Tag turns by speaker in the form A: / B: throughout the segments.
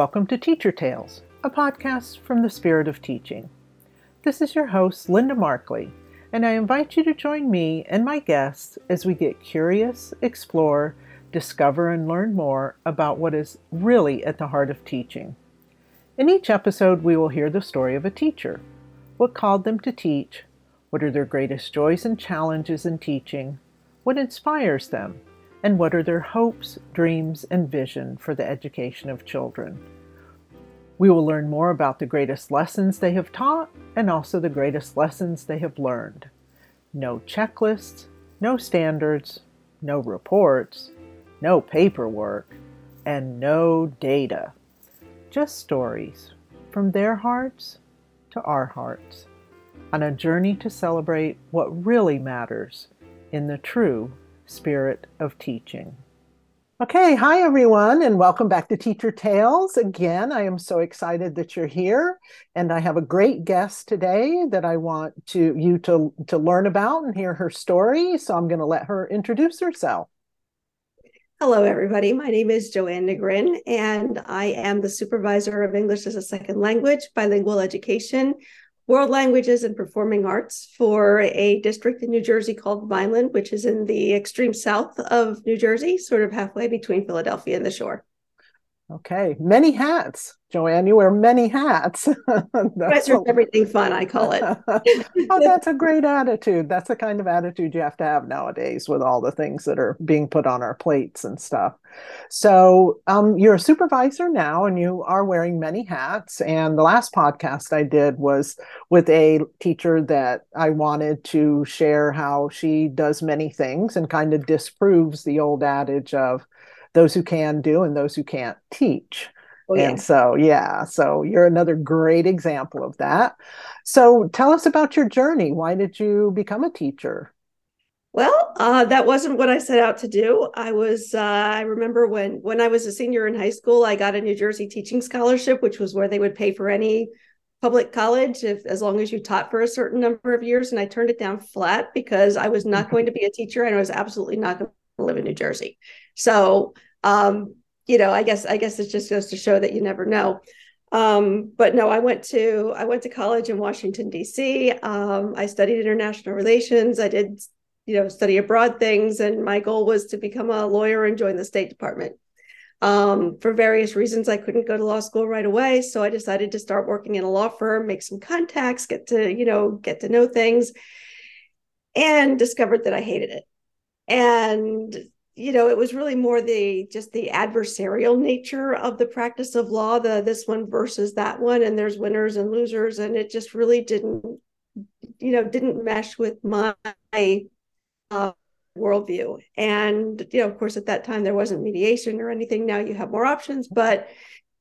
A: Welcome to Teacher Tales, a podcast from the Spirit of Teaching. This is your host, Linda Markley, and I invite you to join me and my guests as we get curious, explore, discover, and learn more about what is really at the heart of teaching. In each episode, we will hear the story of a teacher. What called them to teach? What are their greatest joys and challenges in teaching? What inspires them? And what are their hopes, dreams, and vision for the education of children. We will learn more about the greatest lessons they have taught and also the greatest lessons they have learned. No checklists, no standards, no reports, no paperwork, and no data. Just stories from their hearts to our hearts on a journey to celebrate what really matters in the true spirit of teaching. Okay, hi everyone, and welcome back to Teacher Tales. Again, I am so excited that you're here, and I have a great guest today that I want to you to to learn about and hear her story. So I'm going to let her introduce herself.
B: Hello, everybody. My name is JoAnne Negrin, and I am the supervisor of English as a second language, bilingual education world languages and performing arts for a district in New Jersey called Vineland, which is in the extreme south of New Jersey, sort of halfway between Philadelphia and the shore.
A: Okay, many hats. JoAnne, you wear many hats.
B: that's everything fun, I call it.
A: oh, that's a great attitude. That's the kind of attitude you have to have nowadays with all the things that are being put on our plates and stuff. So, um, you're a supervisor now and you are wearing many hats. And the last podcast I did was with a teacher that I wanted to share how she does many things and kind of disproves the old adage of, those who can do and those who can't teach. Oh, yeah. And so, yeah, so you're another great example of that. So, tell us about your journey. Why did you become a teacher?
B: Well, uh, that wasn't what I set out to do. I was, uh, I remember when when I was a senior in high school, I got a New Jersey teaching scholarship, which was where they would pay for any public college if as long as you taught for a certain number of years. And I turned it down flat because I was not going to be a teacher and I was absolutely not going live in New Jersey. So, um, you know, I guess I guess it just goes to show that you never know. Um, but no, I went to I went to college in Washington D.C. Um, I studied international relations. I did, you know, study abroad things, and my goal was to become a lawyer and join the State Department. Um, for various reasons, I couldn't go to law school right away, so I decided to start working in a law firm, make some contacts, get to you know get to know things, and discovered that I hated it. And you know, it was really more the just the adversarial nature of the practice of law, the this one versus that one, and there's winners and losers, and it just really didn't, you know, didn't mesh with my uh, worldview. And you know, of course, at that time there wasn't mediation or anything. Now you have more options, but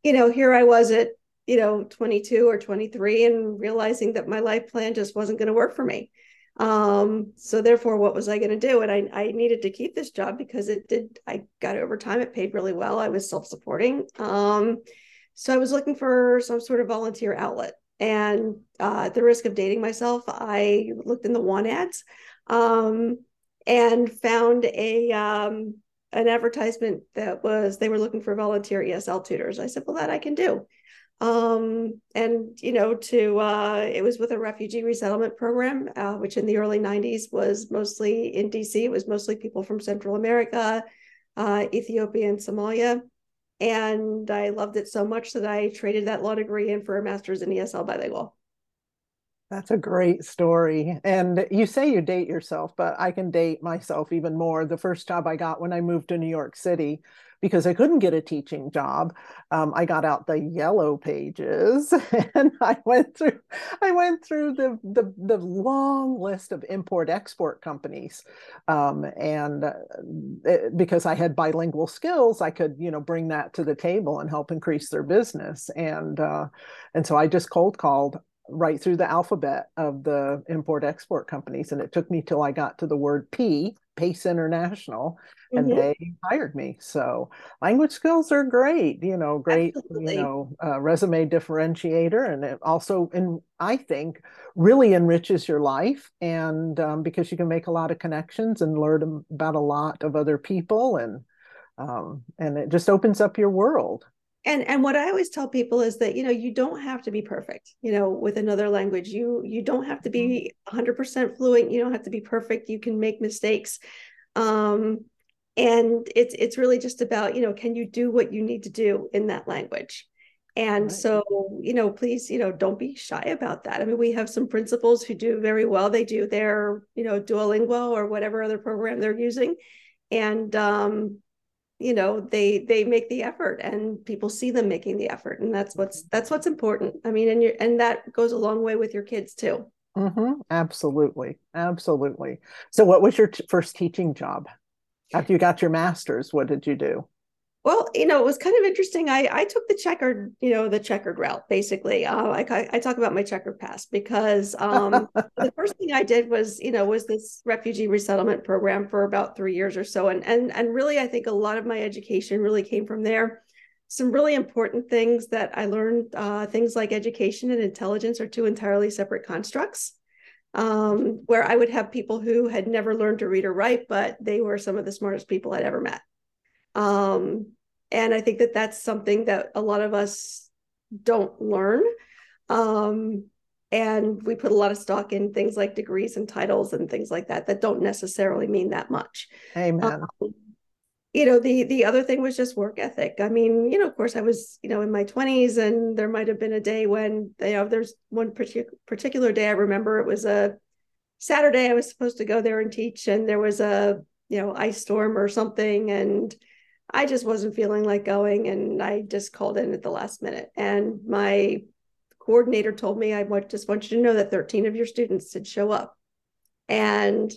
B: you know, here I was at you know 22 or 23 and realizing that my life plan just wasn't going to work for me um, so therefore, what was I going to do? And I, I needed to keep this job because it did, I got overtime. It paid really well. I was self-supporting. Um, so I was looking for some sort of volunteer outlet. And uh, at the risk of dating myself, I looked in the want ads um, and found a um, an advertisement that was they were looking for volunteer ESL tutors. I said, well, that I can do um, and you know to uh, it was with a refugee resettlement program uh, which in the early 90s was mostly in dc it was mostly people from central america uh, ethiopia and somalia. And i loved it so much that i traded that law degree in for a master's in esl bilingual
A: that's a great story. And you say you date yourself, but I can date myself even more. The first job I got when I moved to New York City because I couldn't get a teaching job. Um, I got out the yellow pages and I went through I went through the the, the long list of import export companies, um, and uh, it, because I had bilingual skills, I could you know bring that to the table and help increase their business. And uh, and so I just cold called right through the alphabet of the import export companies and it took me till i got to the word p pace international and mm-hmm. they hired me so language skills are great you know great Absolutely. you know uh, resume differentiator and it also and i think really enriches your life and um, because you can make a lot of connections and learn about a lot of other people and um, and it just opens up your world
B: and and what i always tell people is that you know you don't have to be perfect you know with another language. You you don't have to be 100% mm-hmm. fluent. You don't have to be perfect. You can make mistakes. Um and it's it's really just about you know can you do what you need to do in that language? And right. so you know please you know don't be shy about that. I mean we have some principals who do very well. They do their you know duolingo or whatever other program they're using. And um you know they they make the effort and people see them making the effort and that's what's that's what's important. I mean and you and that goes a long way with your kids too.
A: Mm-hmm. absolutely. Absolutely. So what was your t- first teaching job? After you got your master's what did you do
B: well, you know, it was kind of interesting. I I took the checkered, you know, the checkered route basically. Uh, I I talk about my checkered past because um, the first thing I did was, you know, was this refugee resettlement program for about three years or so, and and and really, I think a lot of my education really came from there. Some really important things that I learned, uh, things like education and intelligence are two entirely separate constructs. Um, where I would have people who had never learned to read or write, but they were some of the smartest people I'd ever met. Um, and I think that that's something that a lot of us don't learn. Um, and we put a lot of stock in things like degrees and titles and things like that that don't necessarily mean that much.
A: Amen. Um,
B: you know the the other thing was just work ethic i mean you know of course i was you know in my 20s and there might have been a day when you know there's one particular day i remember it was a saturday i was supposed to go there and teach and there was a you know ice storm or something and I just wasn't feeling like going and I just called in at the last minute. And my coordinator told me, I just want you to know that 13 of your students did show up. And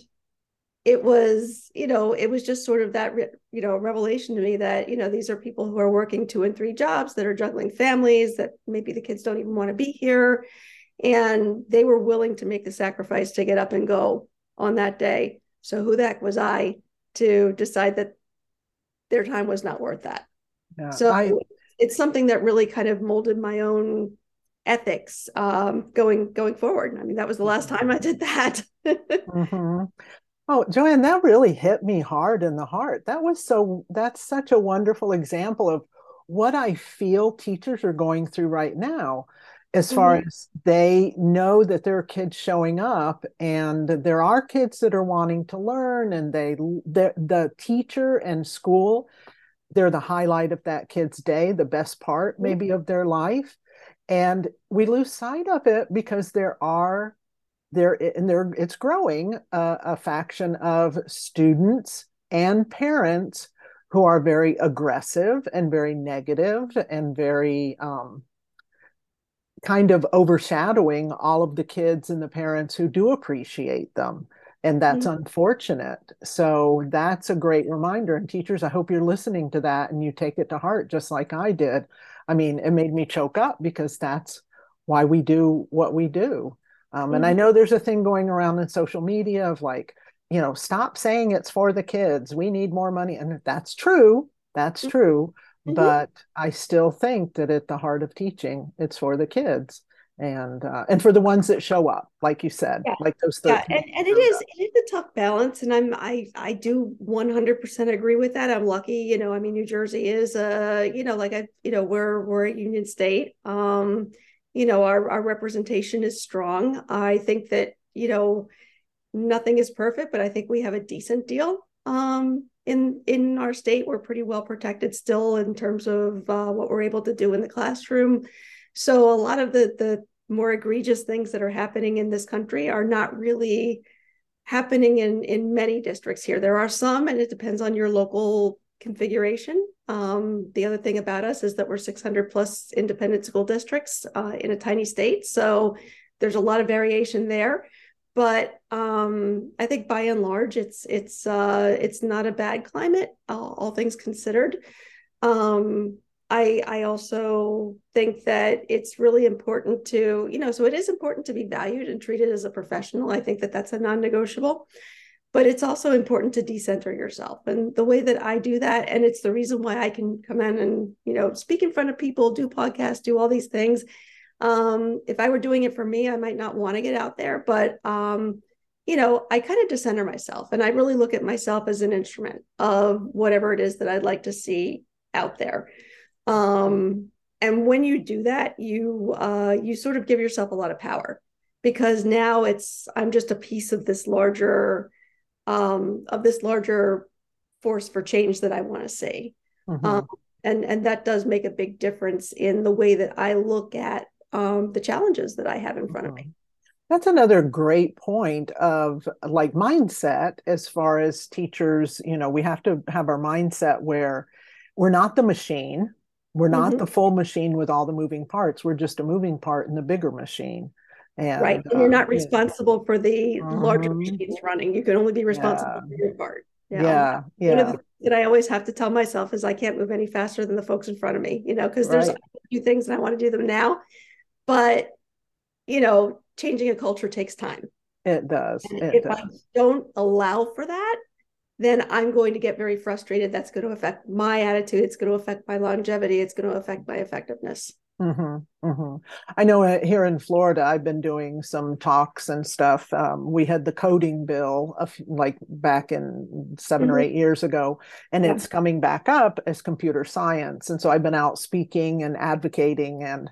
B: it was, you know, it was just sort of that, you know, revelation to me that, you know, these are people who are working two and three jobs that are juggling families, that maybe the kids don't even want to be here. And they were willing to make the sacrifice to get up and go on that day. So who the heck was I to decide that their time was not worth that. Yeah, so I, it's something that really kind of molded my own ethics um, going going forward. I mean, that was the last time I did that.
A: mm-hmm. Oh, JoAnne, that really hit me hard in the heart. That was so. That's such a wonderful example of what I feel teachers are going through right now as far mm-hmm. as they know that there are kids showing up and there are kids that are wanting to learn and they the, teacher and school they're the highlight of that kid's day the best part mm-hmm. maybe of their life and we lose sight of it because there are there and there it's growing uh, a faction of students and parents who are very aggressive and very negative and very um, kind of overshadowing all of the kids and the parents who do appreciate them and that's mm-hmm. unfortunate so that's a great reminder and teachers i hope you're listening to that and you take it to heart just like i did i mean it made me choke up because that's why we do what we do um, mm-hmm. and i mm-hmm. know there's a thing going around in social media of like you know stop saying it's for the kids we need more money and that's true that's mm-hmm. true Mm-hmm. But I still think that at the heart of teaching, it's for the kids and uh, and for the ones that show up, like you said, yeah. like those.
B: Yeah, and, and it is it is a tough balance, and I'm I I do 100 percent agree with that. I'm lucky, you know. I mean, New Jersey is uh you know like I you know we're we're a union state. Um, you know our our representation is strong. I think that you know nothing is perfect, but I think we have a decent deal. Um, in in our state we're pretty well protected still in terms of uh, what we're able to do in the classroom. So a lot of the the more egregious things that are happening in this country are not really happening in in many districts here. There are some and it depends on your local configuration. Um, the other thing about us is that we're 600 plus independent school districts uh, in a tiny state. So there's a lot of variation there but um, I think by and large, it's it's uh, it's not a bad climate, all, all things considered. Um, I I also think that it's really important to you know, so it is important to be valued and treated as a professional. I think that that's a non-negotiable. But it's also important to decenter yourself, and the way that I do that, and it's the reason why I can come in and you know speak in front of people, do podcasts, do all these things um, if I were doing it for me, I might not want to get out there, but um, you know, I kind of decenter myself and I really look at myself as an instrument of whatever it is that I'd like to see out there. Um, and when you do that, you uh, you sort of give yourself a lot of power because now it's I'm just a piece of this larger um, of this larger force for change that I want to see. Mm-hmm. Um, and and that does make a big difference in the way that I look at um, the challenges that I have in front mm-hmm. of me. Mm-hmm.
A: That's another great point of like mindset as far as teachers, you know, we have to have our mindset where we're not the machine. We're not mm-hmm. the full machine with all the moving parts. We're just a moving part in the bigger machine.
B: And, right. And you're not um, responsible yeah. for the larger machines running. You can only be responsible yeah. for your part.
A: You know? Yeah. Yeah.
B: One of the that I always have to tell myself is I can't move any faster than the folks in front of me, you know, because there's right. a few things and I want to do them now. But, you know, changing a culture takes time.
A: It does.
B: It
A: if
B: does. I don't allow for that, then I'm going to get very frustrated. That's going to affect my attitude. It's going to affect my longevity. It's going to affect my effectiveness.
A: Mm-hmm, mm-hmm. I know uh, here in Florida, I've been doing some talks and stuff. Um, we had the coding bill of like back in 7 mm-hmm. or eight years ago, and yeah. it's coming back up as computer science. And so I've been out speaking and advocating, and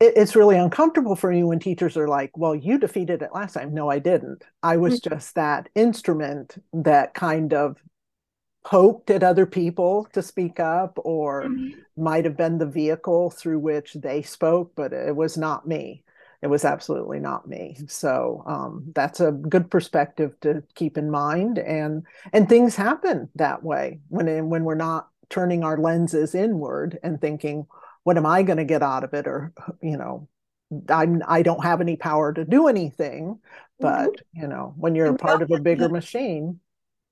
A: it's really uncomfortable for me when teachers are like, "Well, you defeated it last time." No, I didn't. I was mm-hmm. just that instrument that kind of poked at other people to speak up or mm-hmm. might have been the vehicle through which they spoke but it was not me it was absolutely not me so um, that's a good perspective to keep in mind and and things happen that way when when we're not turning our lenses inward and thinking what am i going to get out of it or you know i'm i don't have any power to do anything but mm-hmm. you know when you're a part of a bigger machine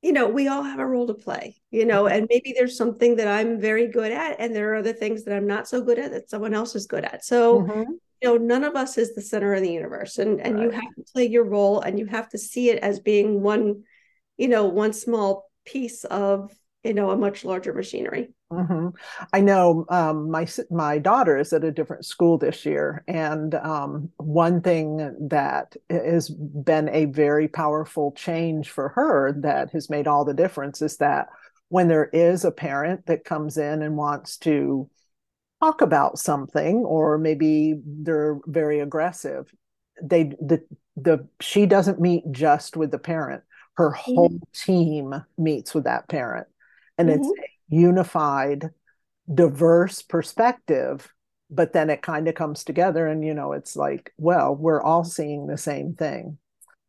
B: you know, we all have a role to play, you know, mm-hmm. and maybe there's something that I'm very good at, and there are other things that I'm not so good at that someone else is good at. So, mm-hmm. you know, none of us is the center of the universe, and and right. you have to play your role, and you have to see it as being one, you know, one small piece of you know a much larger machinery.
A: Mm-hmm. I know um, my my daughter is at a different school this year, and um, one thing that has been a very powerful change for her that has made all the difference is that when there is a parent that comes in and wants to talk about something, or maybe they're very aggressive, they the the she doesn't meet just with the parent; her mm-hmm. whole team meets with that parent, and mm-hmm. it's unified, diverse perspective, but then it kind of comes together and, you know, it's like, well, we're all seeing the same thing.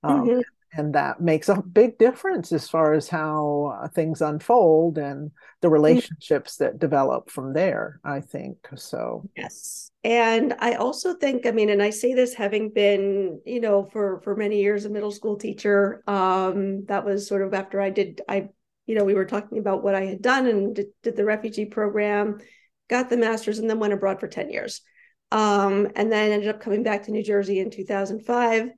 A: Um, mm-hmm. And that makes a big difference as far as how uh, things unfold and the mm-hmm. relationships mm-hmm. that develop from there, I think. So,
B: yes. And I also think, I mean, and I say this having been, you know, for for many years a middle school teacher. Um, that was sort of after I did I you know, we were talking about what I had done and did, did the refugee program, got the master's, and then went abroad for 10 years. Um, and then ended up coming back to New Jersey in 2005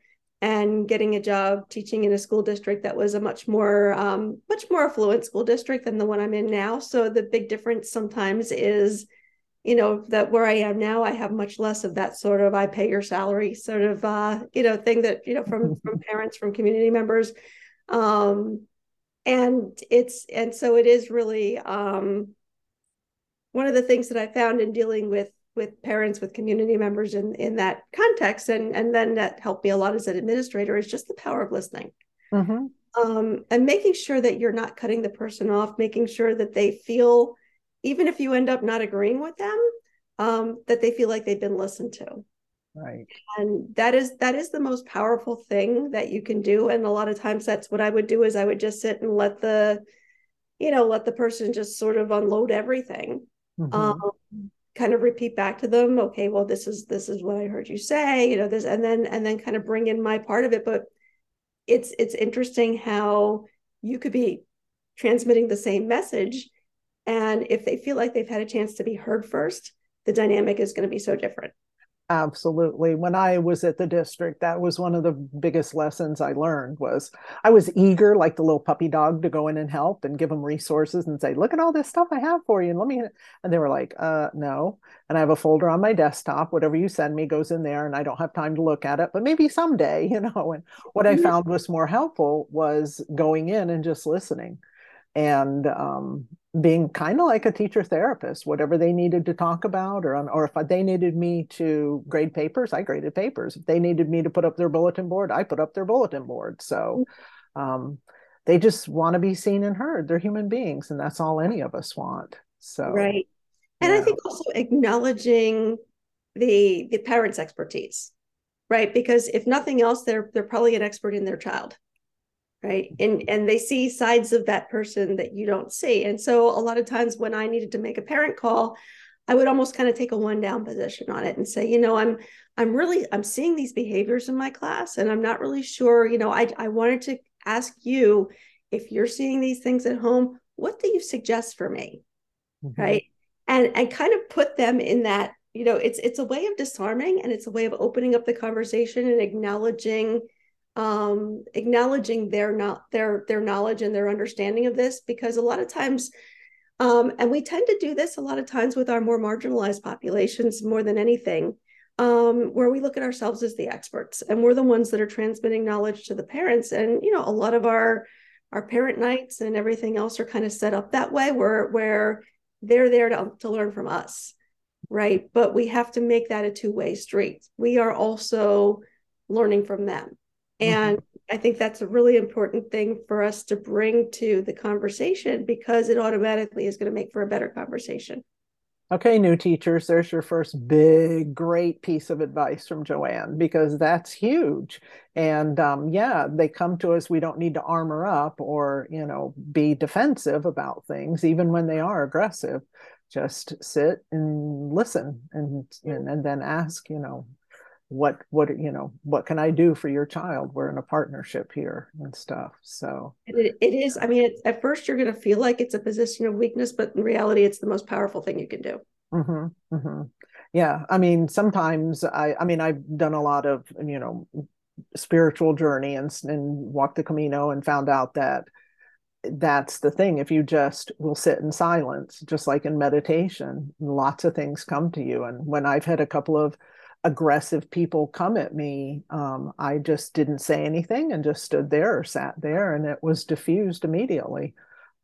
B: and getting a job teaching in a school district that was a much more um, much more affluent school district than the one I'm in now. So the big difference sometimes is, you know, that where I am now, I have much less of that sort of I pay your salary sort of uh, you know thing that you know from from parents from community members. Um, and it's and so it is really um, one of the things that I found in dealing with with parents with community members in in that context and and then that helped me a lot as an administrator is just the power of listening mm-hmm. um, and making sure that you're not cutting the person off making sure that they feel even if you end up not agreeing with them um, that they feel like they've been listened to
A: right.
B: And that is that is the most powerful thing that you can do. And a lot of times that's what i would do is i would just sit and let the you know let the person just sort of unload everything. Mm-hmm. um, kind of repeat back to them okay well this is this is what i heard you say you know this and then and then kind of bring in my part of it. But it's it's interesting how you could be transmitting the same message and if they feel like they've had a chance to be heard first the dynamic is going to be so different
A: absolutely. When i was at the district that was one of the biggest lessons i learned was i was eager like the little puppy dog to go in and help and give them resources and say look at all this stuff i have for you and let me and they were like uh no. And i have a folder on my desktop. Whatever you send me goes in there and i don't have time to look at it but maybe someday you know and what i mm-hmm. found was more helpful was going in and just listening. And um being kind of like a teacher therapist whatever they needed to talk about or or if they needed me to grade papers i graded papers. If they needed me to put up their bulletin board i put up their bulletin board. So um, they just want to be seen and heard. They're human beings and that's all any of us want. So
B: right. and yeah. i think also acknowledging the the parents expertise right? Because if nothing else they're they're probably an expert in their child right? And and they see sides of that person that you don't see. And so a lot of times when i needed to make a parent call i would almost kind of take a one down position on it and say you know i'm i'm really i'm seeing these behaviors in my class and i'm not really sure you know i i wanted to ask you if you're seeing these things at home what do you suggest for me? Mm-hmm. right? And and kind of put them in that you know it's it's a way of disarming and it's a way of opening up the conversation and acknowledging um, acknowledging their not their their knowledge and their understanding of this because a lot of times um, and we tend to do this a lot of times with our more marginalized populations more than anything um, where we look at ourselves as the experts and we're the ones that are transmitting knowledge to the parents and you know a lot of our our parent nights and everything else are kind of set up that way where where they're there to, to learn from us right but we have to make that a two-way street we are also learning from them. And mm-hmm. I think that's a really important thing for us to bring to the conversation because it automatically is going to make for a better conversation.
A: Okay, new teachers, there's your first big, great piece of advice from JoAnne because that's huge. And um, yeah, they come to us. We don't need to armor up or, you know, be defensive about things, even when they are aggressive. Just sit and listen and, and, and then ask, you know, what what you know what can i do for your child? We're in a partnership here and stuff so.
B: It, it is i mean at first you're going to feel like it's a position of weakness but in reality it's the most powerful thing you can do.
A: Mm-hmm, mm-hmm. yeah i mean sometimes i i mean i've done a lot of you know spiritual journey and, and walked the camino and found out that that's the thing. If you just will sit in silence just like in meditation lots of things come to you. And when i've had a couple of aggressive people come at me, um, I just didn't say anything and just stood there or sat there, and it was diffused immediately.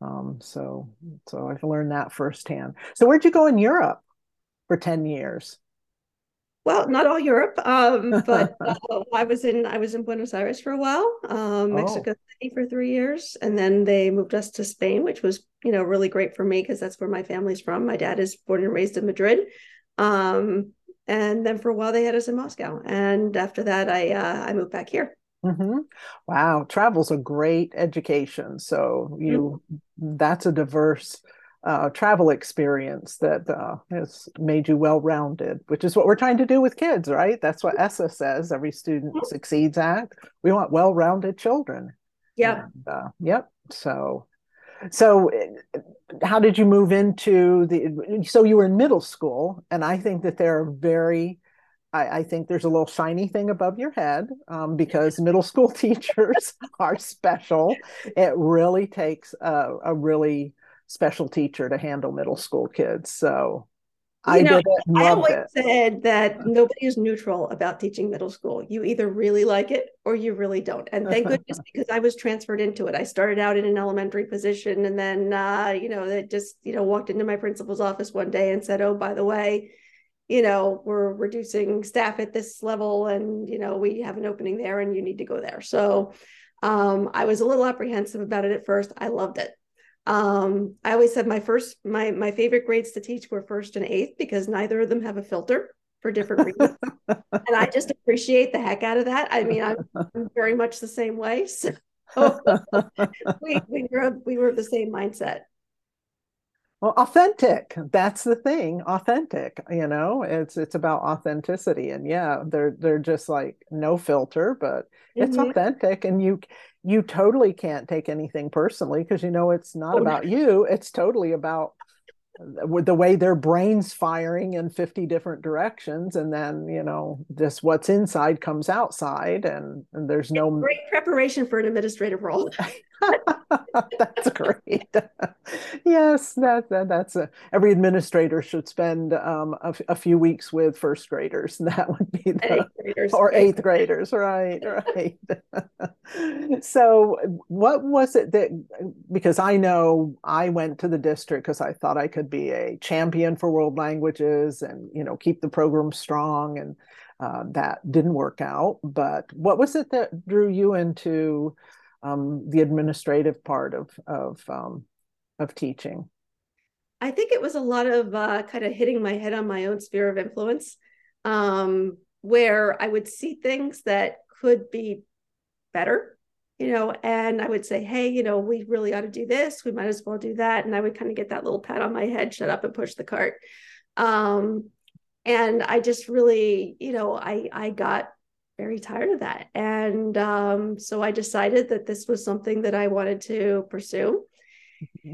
A: Um, so, so I've learned that firsthand. So, where'd you go in Europe for ten years?
B: Well, not all Europe, um, but uh, I was in I was in Buenos Aires for a while, um, Mexico oh. City for three years, and then they moved us to Spain, which was you know really great for me because that's where my family's from. My dad is born and raised in Madrid, um, and then for a while they had us in Moscow. And after that, I uh, I moved back here.
A: Mm-hmm. Wow, travel's a great education. So you mm-hmm. that's a diverse uh, travel experience that uh, has made you well rounded, which is what we're trying to do with kids, right? That's what ESSA says. Every student mm-hmm. succeeds at. We want well rounded children.
B: Yeah.
A: Uh, yep. So so how did you move into the so you were in middle school and i think that there are very I, I think there's a little shiny thing above your head um, because middle school teachers are special. It really takes a, a really special teacher to handle middle school kids so I know, did it. I always it.
B: said that nobody is neutral about teaching middle school. You either really like it or you really don't. And thank goodness because I was transferred into it. I started out in an elementary position and then, uh, you know, that just, you know, walked into my principal's office one day and said, oh, by the way, you know, we're reducing staff at this level and, you know, we have an opening there and you need to go there. So um, I was a little apprehensive about it at first. I loved it. Um, I always said my first my my favorite grades to teach were first and eighth because neither of them have a filter for different reasons. and I just appreciate the heck out of that. I mean, I'm, I'm very much the same way. So we we were we were the same mindset.
A: Well, authentic. That's the thing. Authentic. You know, it's it's about authenticity, and yeah, they're they're just like no filter, but it's mm-hmm. authentic, and you you totally can't take anything personally because you know it's not oh, about you it's totally about the way their brains firing in 50 different directions and then you know just what's inside comes outside and, and there's no
B: great preparation for an administrative role
A: that's great. yes, that, that that's a, every administrator should spend um, a, a, few weeks with first graders. That would be the eighth graders, or eighth graders, right? Right. so, what was it that? Because I know I went to the district because I thought I could be a champion for world languages and you know keep the program strong, and uh, that didn't work out. But what was it that drew you into? Um, the administrative part of of um, of teaching?
B: I think it was a lot of uh, kind of hitting my head on my own sphere of influence, um, where I would see things that could be better, you know, and I would say, hey, you know, we really ought to do this. We might as well do that, and I would kind of get that little pat on my head, shut up and push the cart. Um, and I just really, you know, I I got very tired of that. And um, so I decided that this was something that I wanted to pursue. Mm-hmm.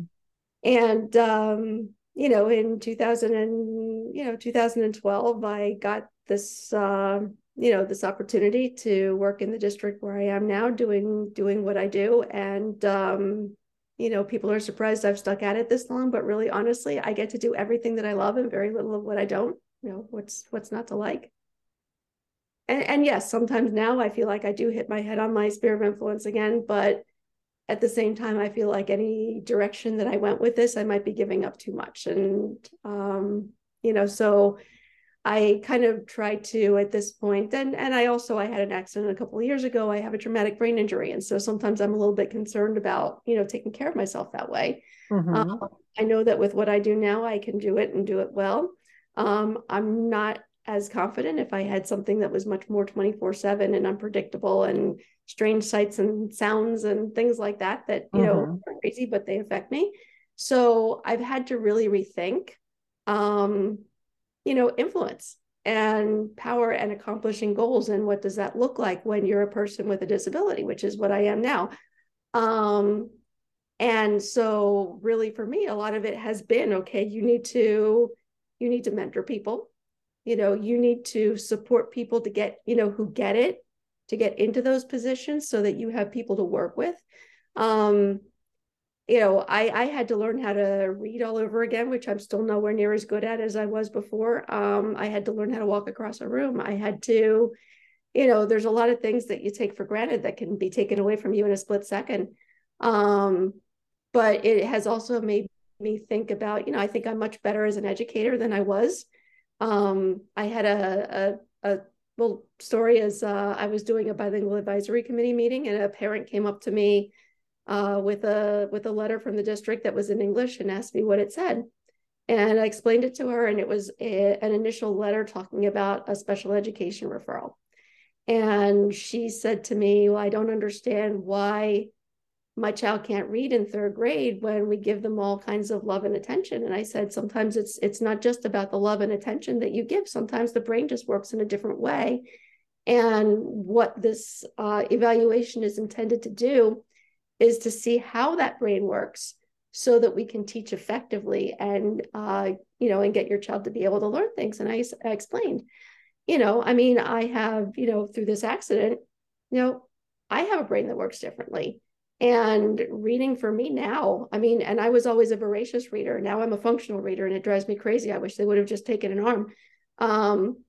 B: And um, you know, in 2000 and you know 2012, I got this uh, you know this opportunity to work in the district where I am now, doing doing what I do. And um, you know, people are surprised I've stuck at it this long, but really, honestly, I get to do everything that I love and very little of what I don't. You know, what's what's not to like and, and yes, sometimes now I feel like I do hit my head on my sphere of influence again, but at the same time, I feel like any direction that I went with this, I might be giving up too much. And, um, you know, so I kind of tried to at this point, and and I also I had an accident a couple of years ago. I have a traumatic brain injury, and so sometimes I'm a little bit concerned about you know taking care of myself that way. Mm-hmm. Um, I know that with what I do now, I can do it and do it well. Um, I'm not as confident if I had something that was much more 24 7 and unpredictable and strange sights and sounds and things like that, that, you mm-hmm. know, are crazy, but they affect me. So I've had to really rethink, um, you know, influence and power and accomplishing goals. And what does that look like when you're a person with a disability, which is what I am now. Um, and so really for me, a lot of it has been, okay, you need to, you need to mentor people you know you need to support people to get you know who get it to get into those positions so that you have people to work with. Um you know i i had to learn how to read all over again which i'm still nowhere near as good at as i was before. Um i had to learn how to walk across a room. I had to you know there's a lot of things that you take for granted that can be taken away from you in a split second. Um but it has also made me think about you know i think i'm much better as an educator than i was um, I had a, a, a story as uh, I was doing a bilingual advisory committee meeting, and a parent came up to me uh, with a with a letter from the district that was in English and asked me what it said. And I explained it to her, and it was a, an initial letter talking about a special education referral. And she said to me, Well, I don't understand why my child can't read in third grade when we give them all kinds of love and attention. And i said sometimes it's it's not just about the love and attention that you give. Sometimes the brain just works in a different way. And what this uh, evaluation is intended to do is to see how that brain works so that we can teach effectively and uh, you know and get your child to be able to learn things. And I, I explained you know i mean i have you know through this accident you know i have a brain that works differently and reading for me now, I mean, and I was always a voracious reader. Now I'm a functional reader and it drives me crazy. I wish they would have just taken an arm. Um,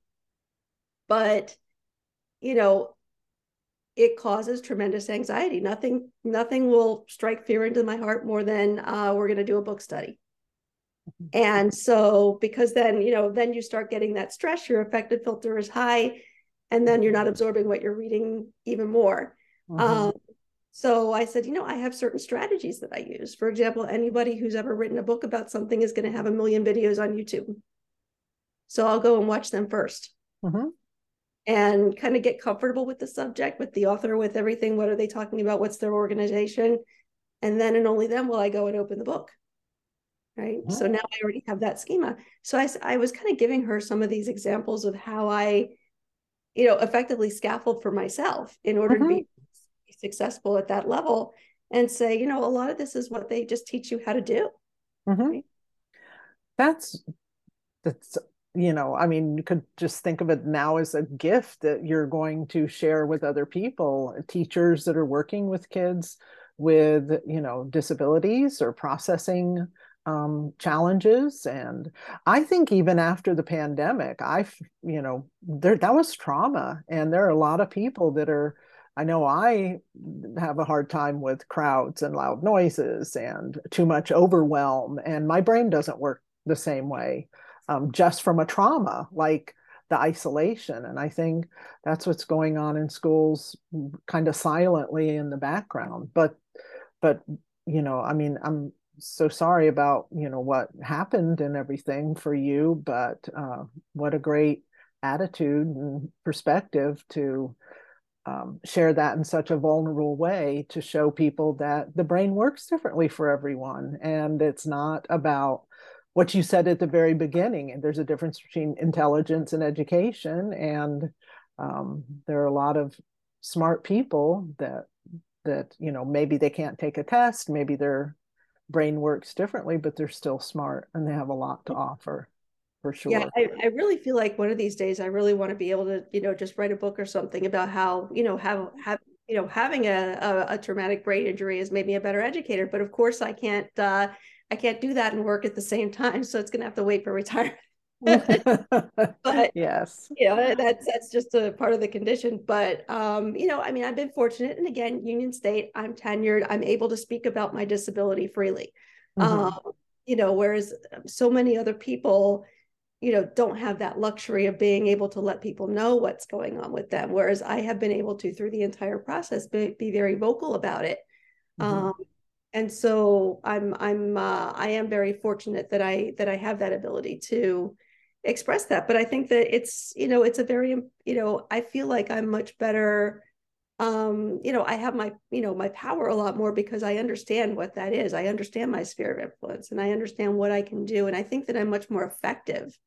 B: but, you know, it causes tremendous anxiety. Nothing, nothing will strike fear into my heart more than uh, we're going to do a book study. Mm-hmm. And so, because then, you know, then you start getting that stress, your affective filter is high, and then you're not absorbing what you're reading even more. Mm-hmm. Um, so I said, you know, I have certain strategies that I use. For example, anybody who's ever written a book about something is going to have a million videos on YouTube. So I'll go and watch them 1st mm-hmm. and kind of get comfortable with the subject, with the author, with everything. What are they talking about? What's their organization? And then and only then will I go and open the book. Right. Mm-hmm. So now I already have that schema. So I, I was kind of giving her some of these examples of how I, you know, effectively scaffold for myself in order mm-hmm. to be successful at that level and say, you know, a lot of this is what they just teach you how to do.
A: Mm-hmm. Right? That's that's you know, I mean, you could just think of it now as a gift that you're going to share with other people, teachers that are working with kids with you know disabilities or processing um, challenges and i think even after the pandemic i've you know there that was trauma and there are a lot of people that are i know i have a hard time with crowds and loud noises and too much overwhelm and my brain doesn't work the same way um, just from a trauma like the isolation and i think that's what's going on in schools kind of silently in the background but but you know i mean i'm so sorry about you know what happened and everything for you but uh, what a great attitude and perspective to um, share that in such a vulnerable way to show people that the brain works differently for everyone. And it's not about what you said at the very beginning. And there's a difference between intelligence and education. And um, there are a lot of smart people that that you know maybe they can't take a test maybe their brain works differently but they're still smart and they have a lot to offer for sure.
B: Yeah I, I really feel like one of these days i really want to be able to you know just write a book or something about how you know how have you know having a, a, a traumatic brain injury has made me a better educator but of course i can't uh i can't do that and work at the same time so it's going to have to wait for retirement.
A: But yes.
B: you know that's that's just a part of the condition but um you know i mean i've been fortunate and again union state i'm tenured i'm able to speak about my disability freely. Mm-hmm. um you know whereas so many other people you know don't have that luxury of being able to let people know what's going on with them whereas i have been able to through the entire process be, be very vocal about it mm-hmm. um and so i'm i'm uh, i am very fortunate that i that i have that ability to express that but i think that it's you know it's a very you know i feel like i'm much better um you know i have my you know my power a lot more because i understand what that is i understand my sphere of influence and i understand what i can do and i think that i'm much more effective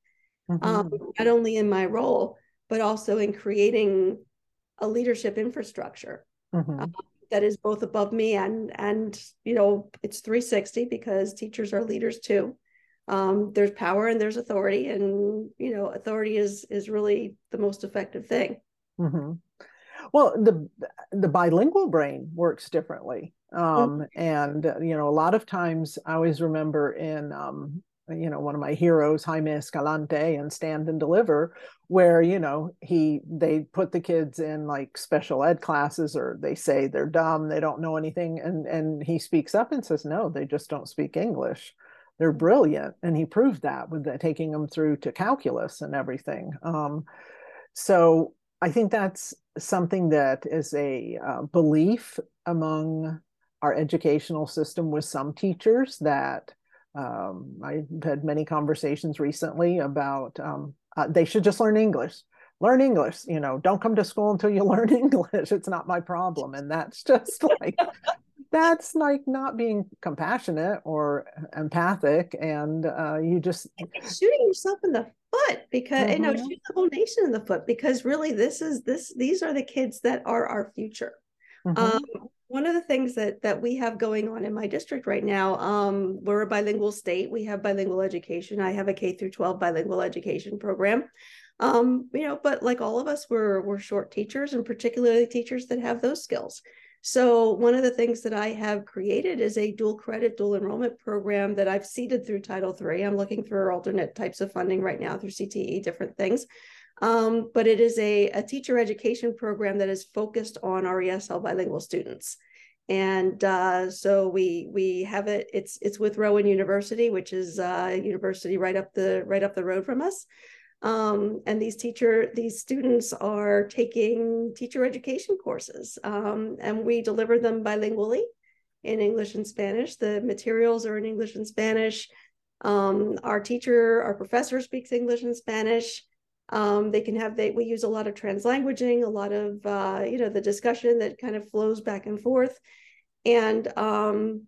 B: mm-hmm. um not only in my role but also in creating a leadership infrastructure mm-hmm. um, that is both above me and and you know it's 360 because teachers are leaders too um, there's power and there's authority and you know authority is is really the most effective thing
A: mm-hmm. well the the bilingual brain works differently um, mm-hmm. and you know a lot of times i always remember in um, you know one of my heroes jaime escalante and stand and deliver where you know he they put the kids in like special ed classes or they say they're dumb they don't know anything and and he speaks up and says no they just don't speak english. They're brilliant. And he proved that with the, taking them through to calculus and everything. Um, so i think that's something that is a uh, belief among our educational system with some teachers that um, i've had many conversations recently about um, uh, they should just learn english. Learn english you know don't come to school until you learn english. It's not my problem. And that's just like that's like not being compassionate or empathic. And uh, you just
B: shooting yourself in the foot because mm-hmm. you know shoot the whole nation in the foot because really this is this these are the kids that are our future. Mm-hmm. um, one of the things that that we have going on in my district right now um, we're a bilingual state we have bilingual education i have a k through 12 bilingual education program um, you know but like all of us we're we're short teachers and particularly teachers that have those skills so one of the things that I have created is a dual credit, dual enrollment program that I've seeded through Title III. I'm looking for alternate types of funding right now through CTE, different things. Um, but it is a, a teacher education program that is focused on our ESL bilingual students. And uh, so we we have it. It's it's with Rowan University, which is a university right up the right up the road from us. Um, and these teacher, these students are taking teacher education courses, um, and we deliver them bilingually in English and Spanish. The materials are in English and Spanish. Um, our teacher, our professor speaks English and Spanish. Um, they can have they we use a lot of translanguaging, a lot of uh, you know the discussion that kind of flows back and forth, and um,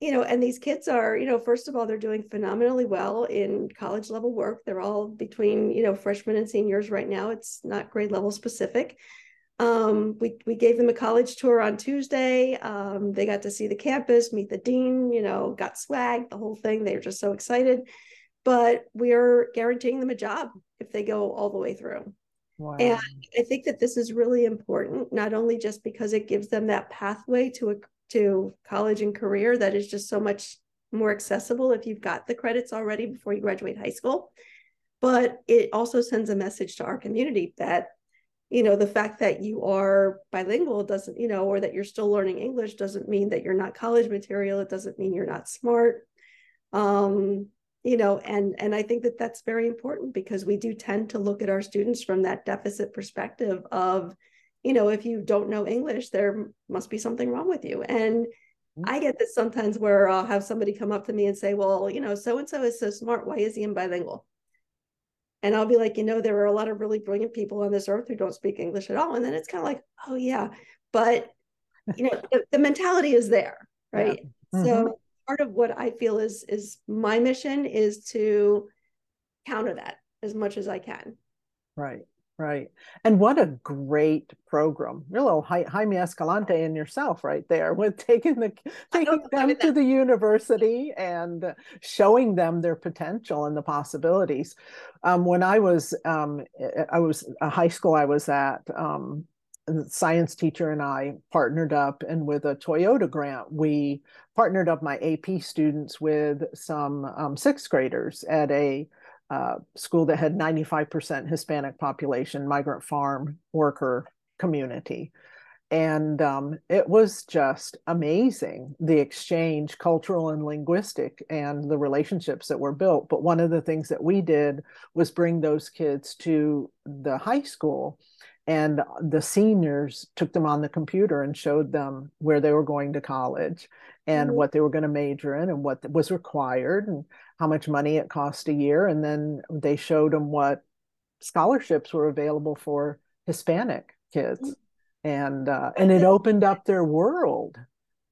B: you know, and these kids are, you know, first of all, they're doing phenomenally well in college level work. They're all between, you know, freshmen and seniors right now. It's not grade level specific. Um, we we gave them a college tour on Tuesday. Um, they got to see the campus, meet the dean, you know, got swag, the whole thing. They're just so excited. But we're guaranteeing them a job if they go all the way through. Wow. And I think that this is really important, not only just because it gives them that pathway to a to college and career that is just so much more accessible if you've got the credits already before you graduate high school. But it also sends a message to our community that, you know, the fact that you are bilingual doesn't, you know, or that you're still learning English doesn't mean that you're not college material. It doesn't mean you're not smart. Um, you know, and and I think that that's very important because we do tend to look at our students from that deficit perspective of, you know, if you don't know English, there must be something wrong with you. And mm-hmm. I get this sometimes where I'll have somebody come up to me and say, well, you know, so and so is so smart. Why is he in bilingual? And I'll be like, you know, there are a lot of really brilliant people on this earth who don't speak English at all. And then it's kind of like, oh, yeah. But, you know, the, the, mentality is there, right? Yeah. Mm-hmm. So part of what I feel is is my mission is to counter that as much as I can.
A: Right. Right. And what a great program. You're a little Jaime Escalante and yourself right there with taking the taking them to the university and showing them their potential and the possibilities. Um, when I was um, I was a high school I was at, um, science teacher and I partnered up and with a Toyota grant, we partnered up my AP students with some um, sixth graders at a uh, school that had 95% Hispanic population, migrant farm worker community. And um, it was just amazing the exchange, cultural and linguistic, and the relationships that were built. But one of the things that we did was bring those kids to the high school. And the seniors took them on the computer and showed them where they were going to college and mm-hmm. what they were going to major in and what was required and how much money it cost a year. And then they showed them what scholarships were available for Hispanic kids. Mm-hmm. And uh, and it opened up their world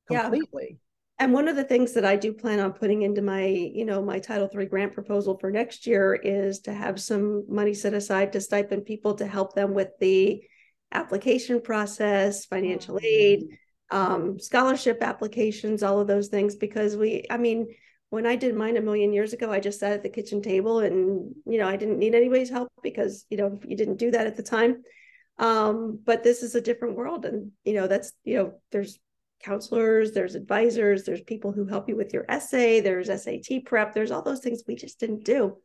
A: completely.
B: And one of the things that I do plan on putting into my, you know, my Title III grant proposal for next year is to have some money set aside to stipend people to help them with the application process, financial aid, um, scholarship applications, all of those things. Because we, I mean, when I did mine a million years ago, I just sat at the kitchen table and, you know, I didn't need anybody's help because, you know, you didn't do that at the time. Um, but this is a different world. And, you know, that's, you know, there's counselors, there's advisors, there's people who help you with your essay, there's SAT prep, there's all those things we just didn't do.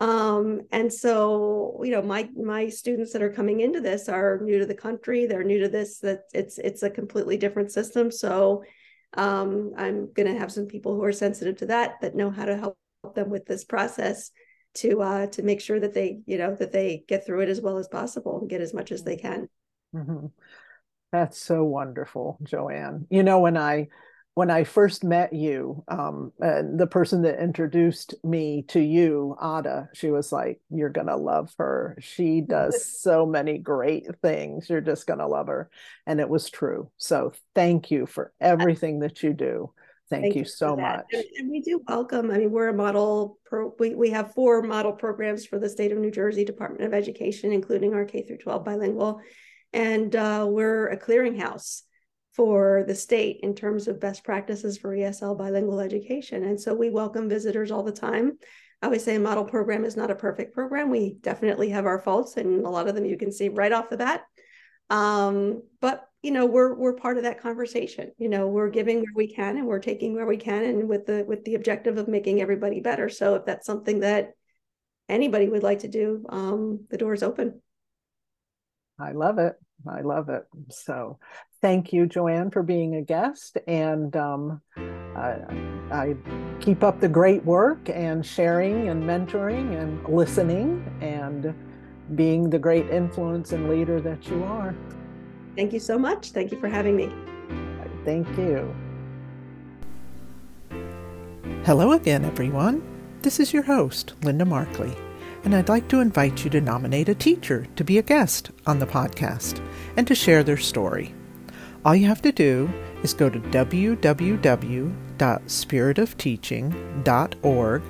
B: Um, and so you know my my students that are coming into this are new to the country they're new to this that it's it's a completely different system. So um, i'm going to have some people who are sensitive to that that know how to help them with this process to uh, to make sure that they you know that they get through it as well as possible and get as much as they can.
A: Mm-hmm. That's so wonderful JoAnne you know when i when I first met you, um, and the person that introduced me to you, Ada, she was like, You're going to love her. She does so many great things. You're just going to love her. And it was true. So thank you for everything that you do. Thank, thank you, you so much.
B: And, and, we do welcome, I mean, we're a model, pro, we, we have four model programs for the state of New Jersey Department of Education, including our K through 12 bilingual. And uh, we're a clearinghouse for the state in terms of best practices for ESL bilingual education. And so we welcome visitors all the time. I always say a model program is not a perfect program. We definitely have our faults, and a lot of them you can see right off the bat. Um, but you know, we're we're part of that conversation. You know, we're giving where we can, and we're taking where we can, and with the with the objective of making everybody better. So if that's something that anybody would like to do, um, the door is open.
A: I love it. I love it. So thank you, JoAnne, for being a guest. And um, I, I, keep up the great work and sharing and mentoring and listening and being the great influence and leader that you are.
B: Thank you so much. Thank you for having me.
A: Thank you. Hello again, everyone. This is your host, Linda Markley and I'd like to invite you to nominate a teacher to be a guest on the podcast and to share their story. All you have to do is go to www.spiritofteaching.org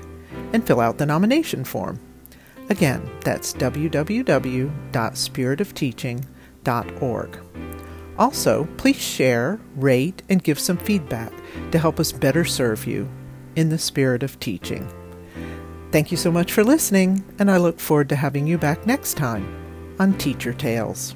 A: and fill out the nomination form. Again, that's www.spiritofteaching.org. Also, please share, rate, and give some feedback to help us better serve you in the spirit of teaching. Thank you so much for listening, and I look forward to having you back next time on Teacher Tales.